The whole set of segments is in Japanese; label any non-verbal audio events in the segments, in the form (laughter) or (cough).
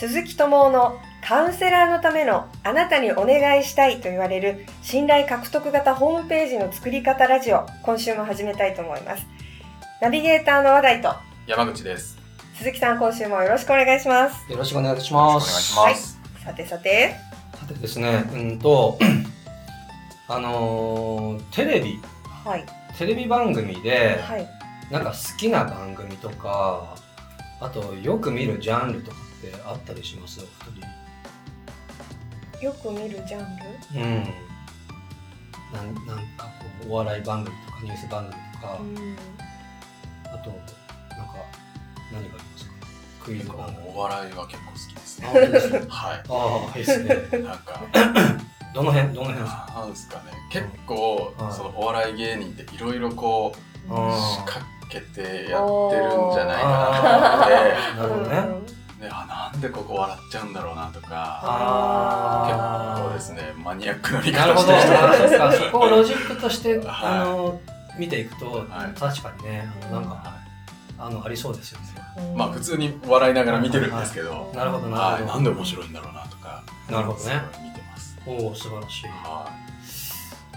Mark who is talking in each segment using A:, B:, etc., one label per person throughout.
A: 鈴木智夫のカウンセラーのためのあなたにお願いしたいと言われる信頼獲得型ホームページの作り方ラジオ今週も始めたいと思います。ナビゲーターの話題と
B: 山口です。
A: 鈴木さん今週もよろしくお願いします。
C: よろしくお願いします。
A: さてさて。
C: さてですね、うんと、あのーテレビ、
A: はい。
C: テレビ番組で、
A: はい。
C: なんか好きな番組とか、あとよく見るジャンルとかってあったりします？お二
A: よく見るジャンル？
C: 人。うん。なんなんかこう、お笑い番組とかニュース番組とか、
A: うん
C: あと、なんか、何がありますか？クイズ
B: 僕
C: 番組。
B: もお笑いは結構好きです
C: あ、
B: ね。
C: 本当ですね。
B: はい。
C: ああ、いいですね。
B: なんか、
C: どの辺どの辺ですか？
B: ですかね。結構、
C: はい
B: そのお笑い芸人っていろいろこう、
C: あ
B: 仕掛けてやってるんじゃないかなと思って、
C: なるほどね。
B: ね、あ、なんでここ笑っちゃうんだろうなとか、
C: あー。
B: 結構ですね、マニアックな見
C: なるほど。
B: 方して。る人
C: あそうか。
B: が
C: そこをロジックとして、(laughs)
B: はい。
C: あの、見ていくと、
B: はい。
C: 確かにね、あのなんか、
B: は
C: あの、ありそうですよね。
A: うん。
B: まあ普通に笑いながら見てるんですけど、
C: なるほど、な
B: はい、
C: るほど。
B: なんで面白いんだろうなとか、
C: なるほどね。
B: 見てます。
C: おお素晴らしい。
B: は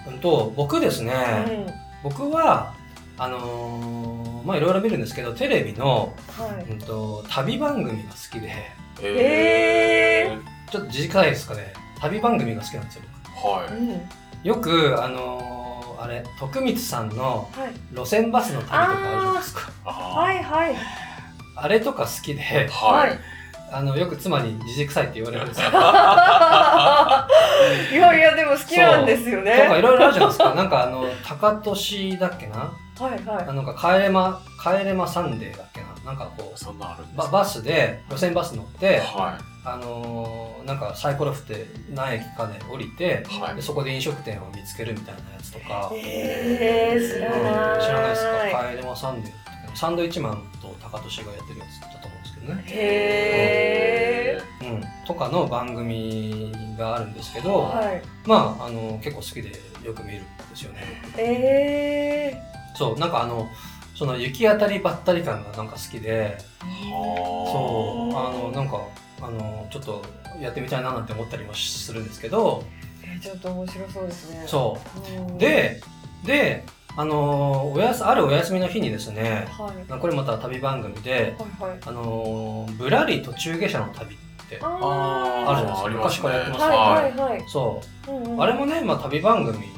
C: うんと、僕ですね、
A: うん。
C: 僕は、あのーまあいろいろ見るんですけど、テレビの、
A: はい
C: うんと、旅番組が好きで、
B: い。
A: え
C: ちょっと短いですかね、旅番組が好きなんですよ、
B: はい。
A: うん
C: 僕。よく、あのーあれ、徳光さんの
A: はい
C: 路線バスの旅とかあるじゃないですか。
B: あ
A: はいはい
C: あれとか好きで、
B: ーはい。
C: あの、よく妻にじじくさいって言われるんですよ。(laughs)
A: いやいやでも好きなんですよね
C: とかいろいろあるじゃないですか。なんかあの、高俊だっけな？
A: はいはい。
C: あなんか帰れま、帰れまサンデーだっけな。なんかこ
B: そんなんあるん
C: う、
B: ですか？
C: ババスで、路線バス乗って、
B: は
C: あのーなんかサイコロ振って何駅かで降りて、
B: い。はい。
C: で。そこで飲食店を見つけるみたいなやつとか、
A: えー、知らない。
C: 知らないですか？帰れまサンデーサンドイッチマンと高俊がやってるやつだと思うんですけどね。
A: へ
C: うん。とかの番組があるんですけど、
A: ーはい。
C: まあ、あの、結構好きでよく見るんですよね。
A: え
C: そう、なんかあの、その行き当たりばったり感がなんか好きで、そう、あの、なんか、あの、ちょっとやってみたいななんて思ったりもするんですけど、
A: ー、えーちょっと面白そうですね。
C: そう。う。
A: ん。
C: で、で、あの、おやす、あるお休みの日にですね、
A: はい。
C: これまた旅番組で、
A: はいはい。
C: あの、ぶらり途中下車の旅って、
A: あ
C: あるじゃないですか。昔からやってます
A: はいはいはい。
C: そう、
A: うんうん。
C: あれもね、まあ旅番組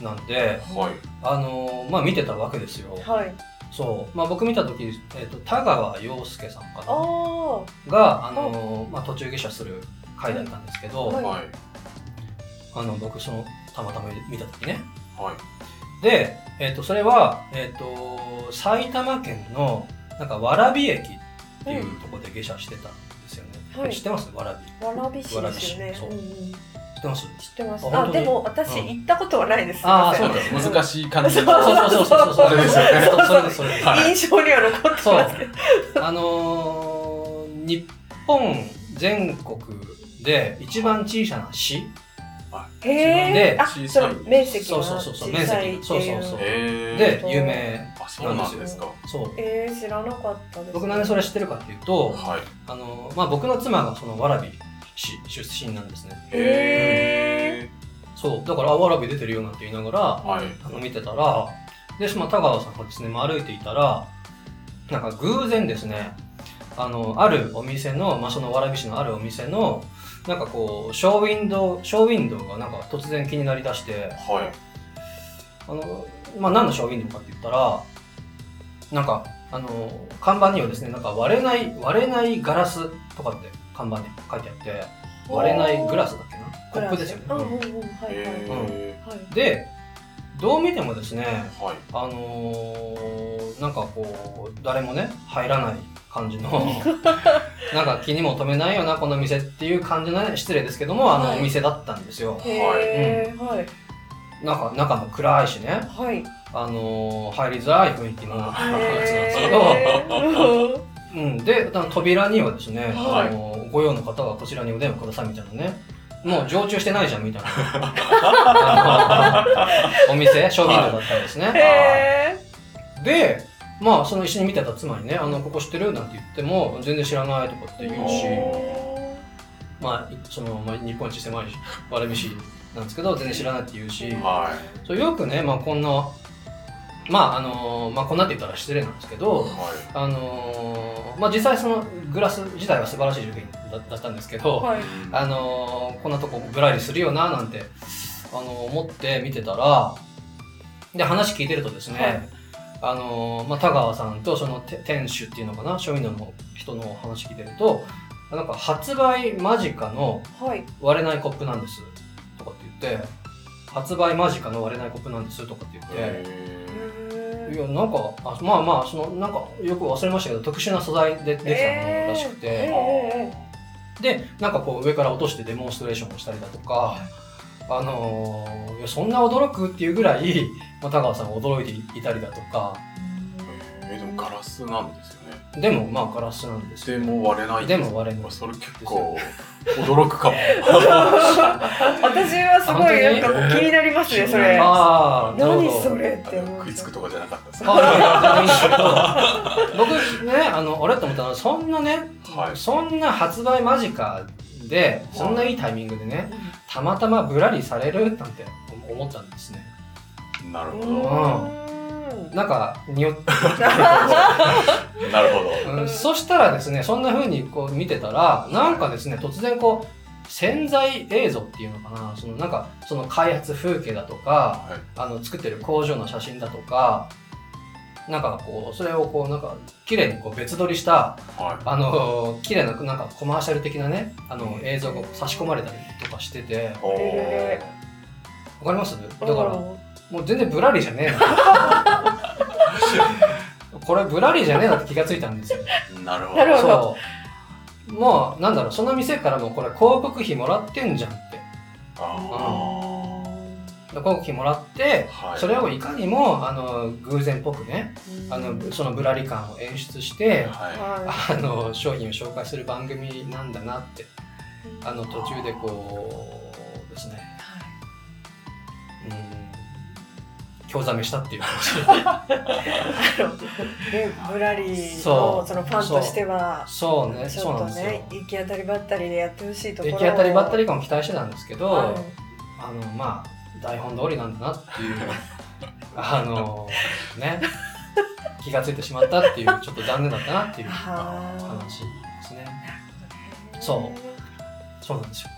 C: なんで、
B: はい。
C: あの、まあ見てたわけですよ。
A: はい
C: そう。まあ僕見た時、えっ、と、田川陽介さんか
A: あ
C: な
A: あ
C: が、あのまあ途中下車する回だったんですけど、
A: はい
B: はい。
C: あの、僕その、たまたま見た時ね。
B: はい。
C: で、えっ、と、それは、えっ、と、埼玉県の、なんか、蕨駅っていうところで下車してたんですよね。
A: はい
C: 知ってます？蕨。
A: わらび市ですよね
C: ってます？
A: 知ってます。
C: あ
A: でも私
C: うん。
A: 行ったことはないです。
C: あそうです。
B: 難しい感じ。(laughs)
A: そう
C: そうそう。そうそうそ
B: れですよね。
C: そうです、それ
A: 印象には残って
C: そう。
A: ます。
C: あのー日本全国で一番小さな市。
A: へえ。あ、
B: 小さい。
A: それ面積が
C: そうそうそう面積。そうそうそう
B: へ
C: で
A: ー。
C: 有名。
B: あ、そうなんですか。
C: そう。
A: えー、知らなかったです。
C: 僕なんでそれ知ってるかっていうと、
B: はい。
C: あのまあ、僕の妻がその蕨市出身なんですね
A: へ
C: そうだからあ蕨出てるよなんて言いながら
B: はい。
C: あの見てたらで、まあ、田川さんがですね、まあ歩いていたらなんか偶然ですねあのあるお店の、まあ、その蕨市のあるお店のなんかこうショーウィンドウショーウィンドウがなんか突然気になりだして
B: はい。
C: あの、まあ、何のショーウィンドウかって言ったらなんかあの看板にはですねなんか割れない割れないガラスとかって看板に書いてあって割れないグラスだっけな？コップですよね。でどう見てもですね
B: ーはい。
C: あのーなんかこう誰もね入らない感じの (laughs) なんか気にも留めないよなこの店っていう感じのね失礼ですけどもあの
A: はい
C: お店だったんですよ、
A: へえ、はい。
C: なんか中も暗いしね。
A: はい。
C: あのー入りづらい雰囲気のやつなんですけど、うん、であの扉にはですね、
A: はい。
C: あのーご用の方はこちらにお電話くださいみたいなね。もう常駐してないじゃんみたいな。(laughs) お店？商品だったんですね、
A: へ
C: でまあその一緒に見てた妻にね「あのここ知ってる?」なんて言っても全然知らないとかって言うし。
A: ー。
C: まあ、その、まあ、日本一狭い蕨市なんですけど全然知らないって言うし、
B: は
C: そうよくね、まあ、こんなまああのまあこんなって言ったら失礼なんですけ
B: い。
C: ど、
B: は
C: あのまあ、実際そのグラス自体は素晴らしい商品だだったんですけど、
A: はい
B: い。
C: あのこんなとこぶらりするよななんて、あの思って見てたらで話聞いてるとですね、
A: はい
C: あのまあ、田川さんとそのて店主っていうのかなショーウィンドの人の話聞いてるとなんか発売間近の
A: はい
C: 割れないコップなんですとかって言って発売間近の割れないコップなんですとかって言って。
B: へ
C: いやなんかあまあまあそのなんかよく忘れましたけど特殊な素材でできたものらしくて、
A: え
C: でなんかこう上から落としてデモンストレーションをしたりだとか、あのーそんな驚くっていうぐらい、まあ、田川さんが驚いていたりだとか
B: え。え、でもガラスなんですよね。
C: でもまあガラスなんです
B: で
C: よ
B: も割れない。
C: でも割れない
B: それ結構驚くかも。(laughs)
A: 私はすごいなんか気になりますねそれ
C: あ
A: 何それって思う
B: 食いつくとかじゃなかったです。
C: あいやいや全然いいんですけど僕ねあのあれと思ったのはそんなね、
B: はい
C: そんな発売間近でそんないいタイミングでねたまたまぶらりされるなんて思ったんですね
B: なるほ
A: う
B: ど。
A: ん
C: なんかにお
B: なるほど。
C: うん。そしたらですねそんな風にこう見てたらなんかですね突然こう潜在映像っていうのかな。そのなんかその開発風景だとか
B: はい。
C: あの作ってる工場の写真だとかなんかこうそれをこうなんか綺麗にこう別撮りした
B: は
C: あの綺麗ななんかコマーシャル的なねあの映像が差し込まれたりとかしてて。わかります？だからもう全然ブラリじゃねえな (laughs) これブラリじゃねえなって気がついたんですよ。
B: なるほ
A: なるほど。
C: そう。もうなんだろうその店からもこれ広告費もらってんじゃんって。
B: あ
C: 広告費もらって、
B: はい。
C: それをいかにもあの偶然っぽくねあのそのぶらり感を演出して
B: ーはい。
A: は
C: あの商品を紹介する番組なんだなってあの途中でこうですね。うん興ざめしたっていう感じ
A: いでブラリー
C: そう。
A: のそのファンとしては
C: そう。ね。
A: ち
C: そうなんですよ。
A: ょっとね行き当たりばったりでやってほしいところ
C: 行き当たりばったり感も期待してたんですけど、
A: はい。
C: あのまあ台本通りなんだなっていう (laughs) あのね気がついてしまったっていうちょっと残念だったなっていう
A: はあ。
C: 話ですね。そう。そうなんですよ。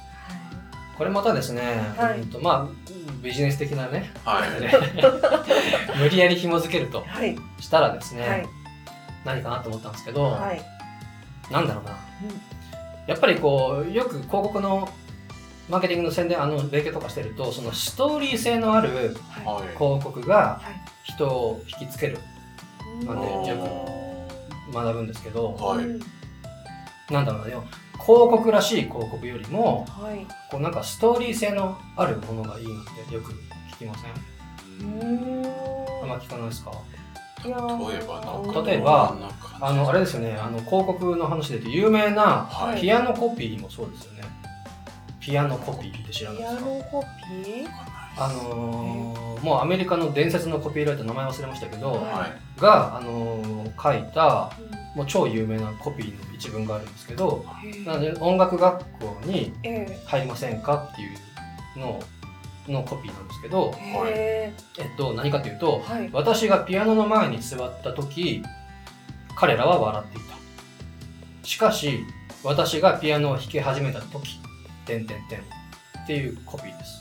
C: これまたですね、
A: はい。
C: うんとまあビジネス的なね。
B: はい。
C: ね (laughs) 無理やり紐付けると。
A: はい。
C: したらですね、
A: はい。
C: 何かなと思ったんですけど、
A: はい。
C: なんだろうな、やっぱりこうよく広告のマーケティングの宣伝あの勉強とかしてるとそのストーリー性のある
B: はい。
C: 広告が
A: はい。
C: 人を引きつける。なん。でよ学ぶんですけど。
B: はい。
A: うん。
C: なんだろうなよ広告らしい広告よりも
A: はい。
C: こうなんかストーリー性のあるものがいいなってよく聞きません？
A: う
C: あんま聞かないですか？
B: 例えばなんか。
C: 例えば
B: どんな感じ
C: あのあれですよね。あの広告の話で言うと有名な
B: はい。
C: ピアノコピーもそうですよね。ピアノコピーって知らない
A: ピア
C: ですか？
A: ノコピー？
C: あのーもうアメリカの伝説のコピーライター名前忘れましたけど、
B: はい。
C: が、あのー書いたもう超有名なコピーの一文があるんですけどなので音楽学校に
A: え
C: 入りませんかっていうののコピーなんですけど、
A: え
C: っと、何かというと
A: えはい。
C: 私がピアノの前に座った時彼らは笑っていた。しかし私がピアノを弾き始めた時点点点っていうコピーです。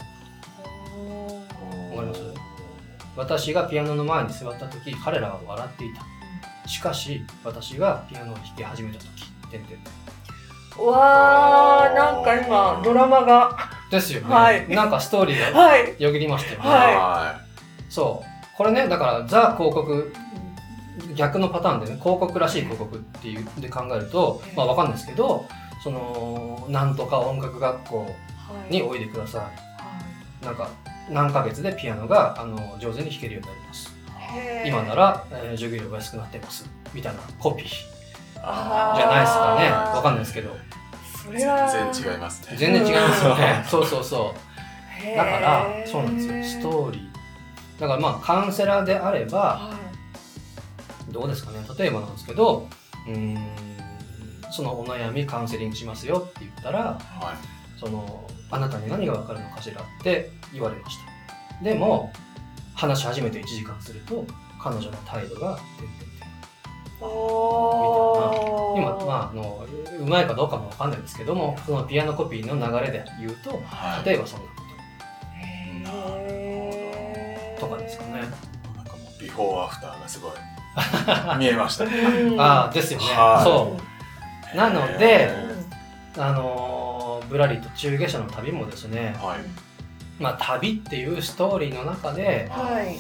C: わかります？私がピアノの前に座った時彼らは笑っていたしかし私がピアノを弾き始めた時点点点
A: わーなんか今ドラマが。
C: ですよね、
A: はい。
C: なんかストーリーが
A: はい。
C: よぎりましたよね、
A: はい。
B: は
C: そう。これねだからザ広告逆のパターンでね広告らしい広告っていうで考えるとまあわかんないですけどそのなんとか音楽学校においでください。なんか何ヶ月でピアノがあの上手に弾けるようになります今なら、えー授業料が安くなってますみたいなコピー。じゃないですかね。わかんないですけど。
A: それは。
B: 全然違いますね。
C: 全然違いますよね。(laughs)
A: う
C: そうそう。そうだからそうなんですよ。ストーリー。だからまあカウンセラーであれば
A: は
C: どうですかね。例えばなんですけどうーんそのお悩みカウンセリングしますよって言ったら
B: はい。
C: そのあなたに何がわかるのかしらって言われました。でも話し始めて1時間すると彼女の態度が点々点
A: おー
C: 今まああのうまいかどうかもわかんないですけどもそのピアノコピーの流れで言うと
B: はい。
C: 例えばそんなこ
A: へー
C: ととかですかね。
B: なんかもうビフォーアフターがすごい見えました (laughs)
C: ああですよね。
B: はい。
C: そう。なので
B: へ
C: あのーぶらり途中下車の旅もですね
B: ーはい
C: まあ旅っていうストーリーの中で
A: はい。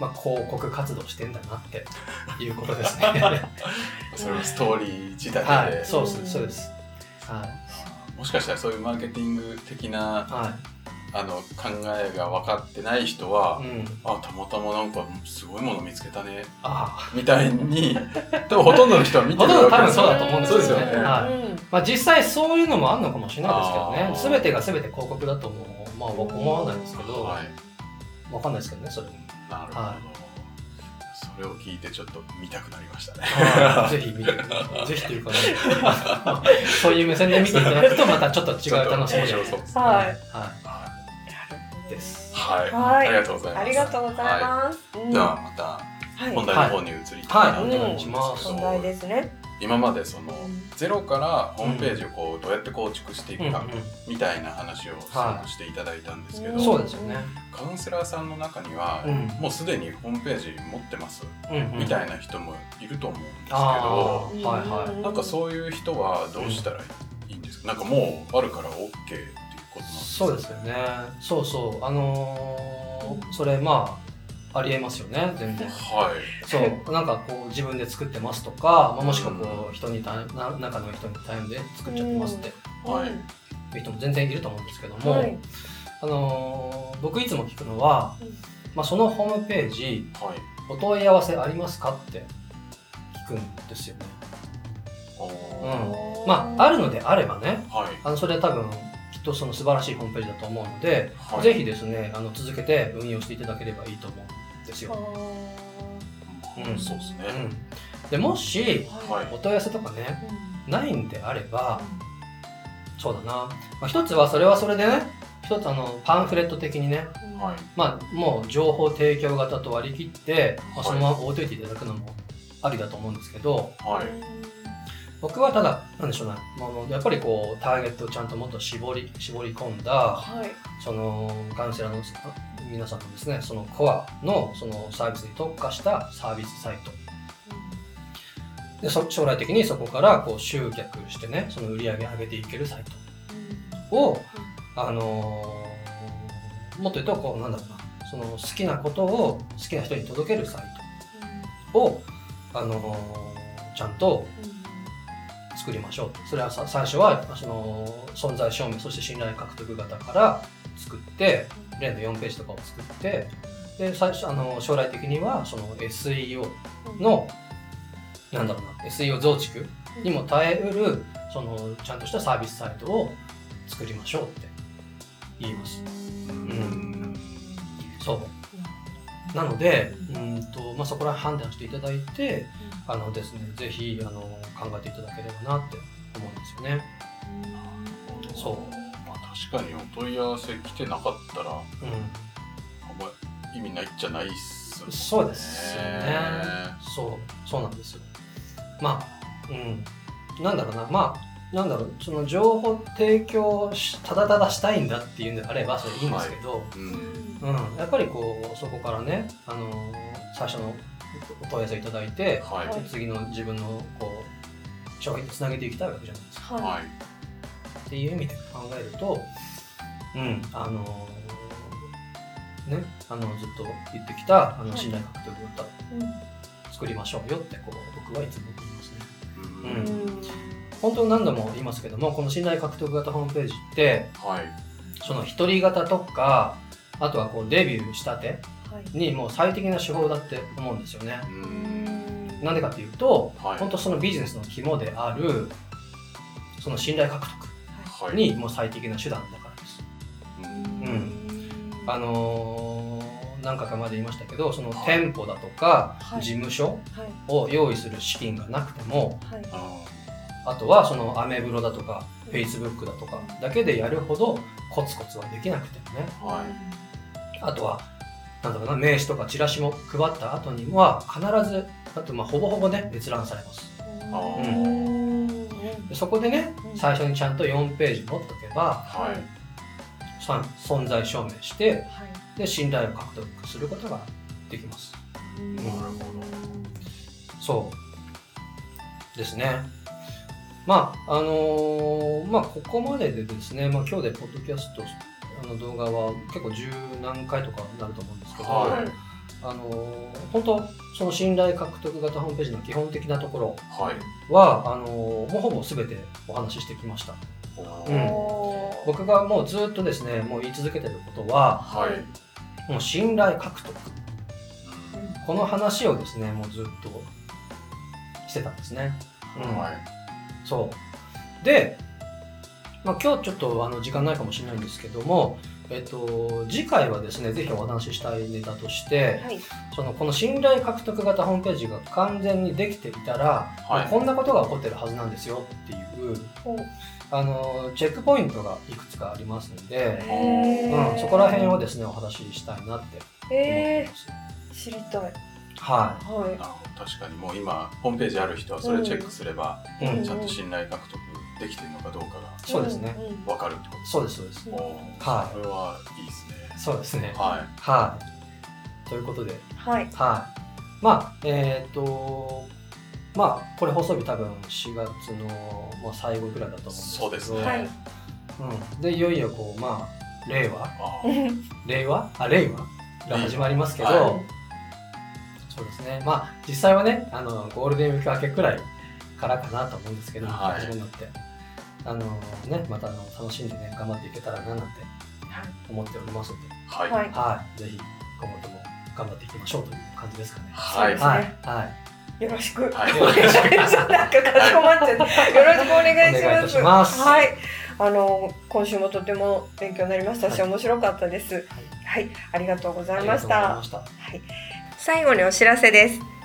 C: まあ、広告活動してんだなって (laughs) いうことですね。(laughs)
B: それをストーリー仕立てで、
C: はい、そうです、そうです。は
B: もしかしたらそういうマーケティング的な
C: い、は
B: あの考えが分かってない人は、
C: い、うん、
B: あたまたまなんかすごいもの見つけたね。
C: あ
B: みたいに。多分ほとんどの人は見てるわけですよ
C: そうだと思うんです
B: そうですよね。
C: はい。
A: うん。
C: まあ、実際そういうのもあるのかもしれないですけどね。
B: あー。
C: すべてがすべて広告だとも、まあ、思わないですけど、
B: はい。
C: わかんないですけどね、それ。も。
B: なるほど、
C: は
B: それを聞いてちょっと見たくなりましたね。
C: はいぜひ見て。ください。ぜひというかね、(laughs) そういう目線で見ていただくと、またちょっと違う楽しみが。
B: そうですね。
A: はい。
C: は、
B: はい
C: です。
B: はい、
A: はい。
B: ありがとうございます。
A: ありがとうございます。うん。
B: ではまた
A: はい。
B: 本題の方に移りたいなと思うんです。
A: 本題ですね。
B: 今までその
A: うん。
B: ゼロからホームページをこうどうやって構築していくかみたいな話をしていただいたんですけど、
A: うん
C: そうですよね。
B: カウンセラーさんの中には、
C: うん。
B: もうすでにホームページ持ってます、みたいな人もいると思うんですけ
C: あ
B: ど
C: ー。はいはい。
B: なんかそういう人はどうしたらいいんですか、なんかもうあるから OK っていうことなんですか？
C: そうですよね。そうそう。あのーそれまあ、ありえますよね、全然。
B: はい。
C: そう。なんかこう、自分で作ってますとか、まあ、もしくはこう、人にた、な中の人に頼んで作っちゃってますって。
B: はい。
C: いう人も全然いると思うんですけども、
A: はい。
C: あのー僕いつも聞くのは
A: うん、
C: まあ、そのホームページ、
B: はい。
C: お問い合わせありますかって聞くんですよね。うん。まあ、あるのであればね、
B: はい。
C: あのそれは多分きっとその素晴らしいホームページだと思うので、
B: はい。
C: ぜひですねあの続けて運用していただければいいと思うんですよ。うん。
B: そうですね、
C: うん、でもし
B: はい。
C: お問い合わせとかねないんであればそうだな、まあ、一つはそれはそれでね一つあのパンフレット的にね、
B: はい。
C: まあ、もう情報提供型と割り切って、まあ、
B: はい。
C: そのまま置いといていただくのもありだと思うんですけど
B: はい
C: 僕はただなんでしょうね、まあ、やっぱりこうターゲットをちゃんともっと絞り絞り込んだ
A: はい。
C: そのカウンセラーの皆さんのですねそのコアのそのサービスに特化したサービスサイト。でそ将来的にそこからこう集客してねその売り上げ上げていけるサイト。を、あのーもっと言うとこうなんだろうな。その好きなことを好きな人に届けるサイト。を、あのーちゃんと作りましょうそれはさ最初はその存在証明そして信頼獲得型から作って例の4ページとかを作ってで最初あの将来的にはその SEO のなんだろうな SEO 増築にも耐えうるそのちゃんとしたサービスサイトを作りましょうって言います。
B: うん。
C: そう。なのでうんと、まあ、そこら判断していただいてあのですねぜひあの考えていただければなって思うんですよね。そう。
B: まあ、確かにお問い合わせ来てなかったらあん
C: う
B: ま意味ないじゃないっすもん
C: んそうですよね。そうそうなんですよ。まあうん。なんだろうな。まあなんだろう。その情報提供をしただただしたいんだっていうんであればそれいいんですけど、
B: うん。
C: うん、やっぱりこうそこからね、あのー最初のお問い合わせいただいて、
B: はい。
A: はい
C: 次の自分のこう商品につなげていきたいわけじゃないですか。
A: は
B: はい。
C: っていう意味で考えると、うん、あのーね、あのずっと言ってきたあの
A: はい。
C: 信頼獲得型作りましょうよってこう僕はいつも言いますね。
B: うん。
C: うん。本当に何度も言いますけども、この信頼獲得型ホームページって、
B: はい。
C: その一人型とか、あとはこうデビューしたて
A: はい
C: にもう最適な手法だって思うんですよね。
B: うん。
C: なんでかっていうと、
B: はい。
C: 本当そのビジネスの肝であるその信頼獲得
B: はい。
C: にもう最適な手段だからです。
B: うん。
C: うん。あのー何回か前で言いましたけどその店舗だとか
A: はい。
C: 事務所
A: はい。
C: を用意する資金がなくても
A: はい。
B: あ
C: あとはそのアメブロだとか Facebook だとかだけでやるほどコツコツはできなくてもね。
B: は
C: あとはなんだろうな名刺とかチラシも配った後には必ずあとまあほぼほぼね閲覧されます。
A: うん。
C: でそこでね
A: うん。
C: 最初にちゃんと4ページ持っとけば
B: はい。
C: さ存在証明して
A: はい。
C: で信頼を獲得することができます。
B: なるほど。
C: そうですね。まああのーまあここまででですね、まあ、今日でポッドキャストあの動画は結構十何回とかになると思うんですけど、
B: はい。
C: あのー本当その信頼獲得型ホームページの基本的なところ
B: はい。
C: はあのーもうほぼ全てお話ししてきました。
B: お
C: うん。僕がもうずっとですねもう言い続けてることは
B: はい。
C: もう信頼獲得。
B: うん。
C: この話をですねもうずっとしてたんですね、うん。
B: はい。
C: そう。で、まあ、今日ちょっとあの時間ないかもしれないんですけども、えっと、次回はですねぜひお話ししたいネタとして
A: はい。
C: そのこの信頼獲得型ホームページが完全にできていたら、
B: はい。
C: こんなことが起こってるはずなんですよっていう
A: お。
C: あのチェックポイントがいくつかありますので、うん、そこら辺をですねお話ししたいなって思って
A: え
C: ます。
A: ー、知りたい。
C: は
A: は
B: なるほど確かにもう今ホームページある人はそれチェックすれば、
C: うん。
B: ちゃんと信頼獲得できてるのかどうかが
A: い
C: そうですね。
B: 分かるってことです
C: そうですそうです。はい。
B: それはいいですね。
C: そうですね。
B: は
C: はい。ということで。
A: はい。
C: はい。まあ、えっ、と、まあ、これ放送日多分4月の、まあ、最後ぐらいだと思うんですけど。
B: そうですね。
A: はい。
C: うん。で、いよいよこう、まあ、令和？令和？あ、令和？が始まりますけど、
B: はい
C: そうですね。まあ、実際はね、あの、ゴールデンウィーク明けくらいからかなと思うんですけど、
B: はい。
C: 始めるのって。あのね、またあの楽しんでね、頑張っていけたらななんて思っておりますので、
B: はい
A: はい
C: はい。ぜひ、今後とも頑張っていきましょうという感じですかね。
B: はい
A: そう
C: はい
A: ですね。
C: はい。
A: よろしく。
B: はい (laughs)
C: よろしく
A: なんかかしこまっちゃって。よろしくお願いします。
C: います
A: はい。あの今週もとても勉強になりましたし、
C: はい
A: 面白かったです。はい、ありがとうございました
C: ま。した。
A: はい。最後にお知らせです。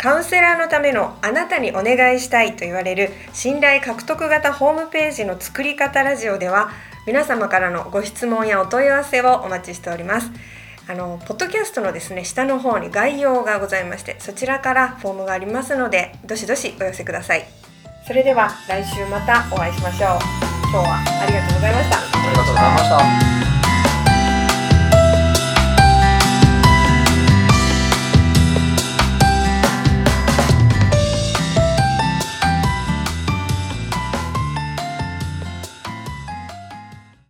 A: カウンセラーのためのあなたにお願いしたいと言われる信頼獲得型ホームページの作り方ラジオでは皆様からのご質問やお問い合わせをお待ちしております。あのポッドキャストのですね下の方に概要がございましてそちらからフォームがありますのでどしどしお寄せください。それでは来週またお会いしましょう。今日はありがとうございました。
C: ありがとうございました。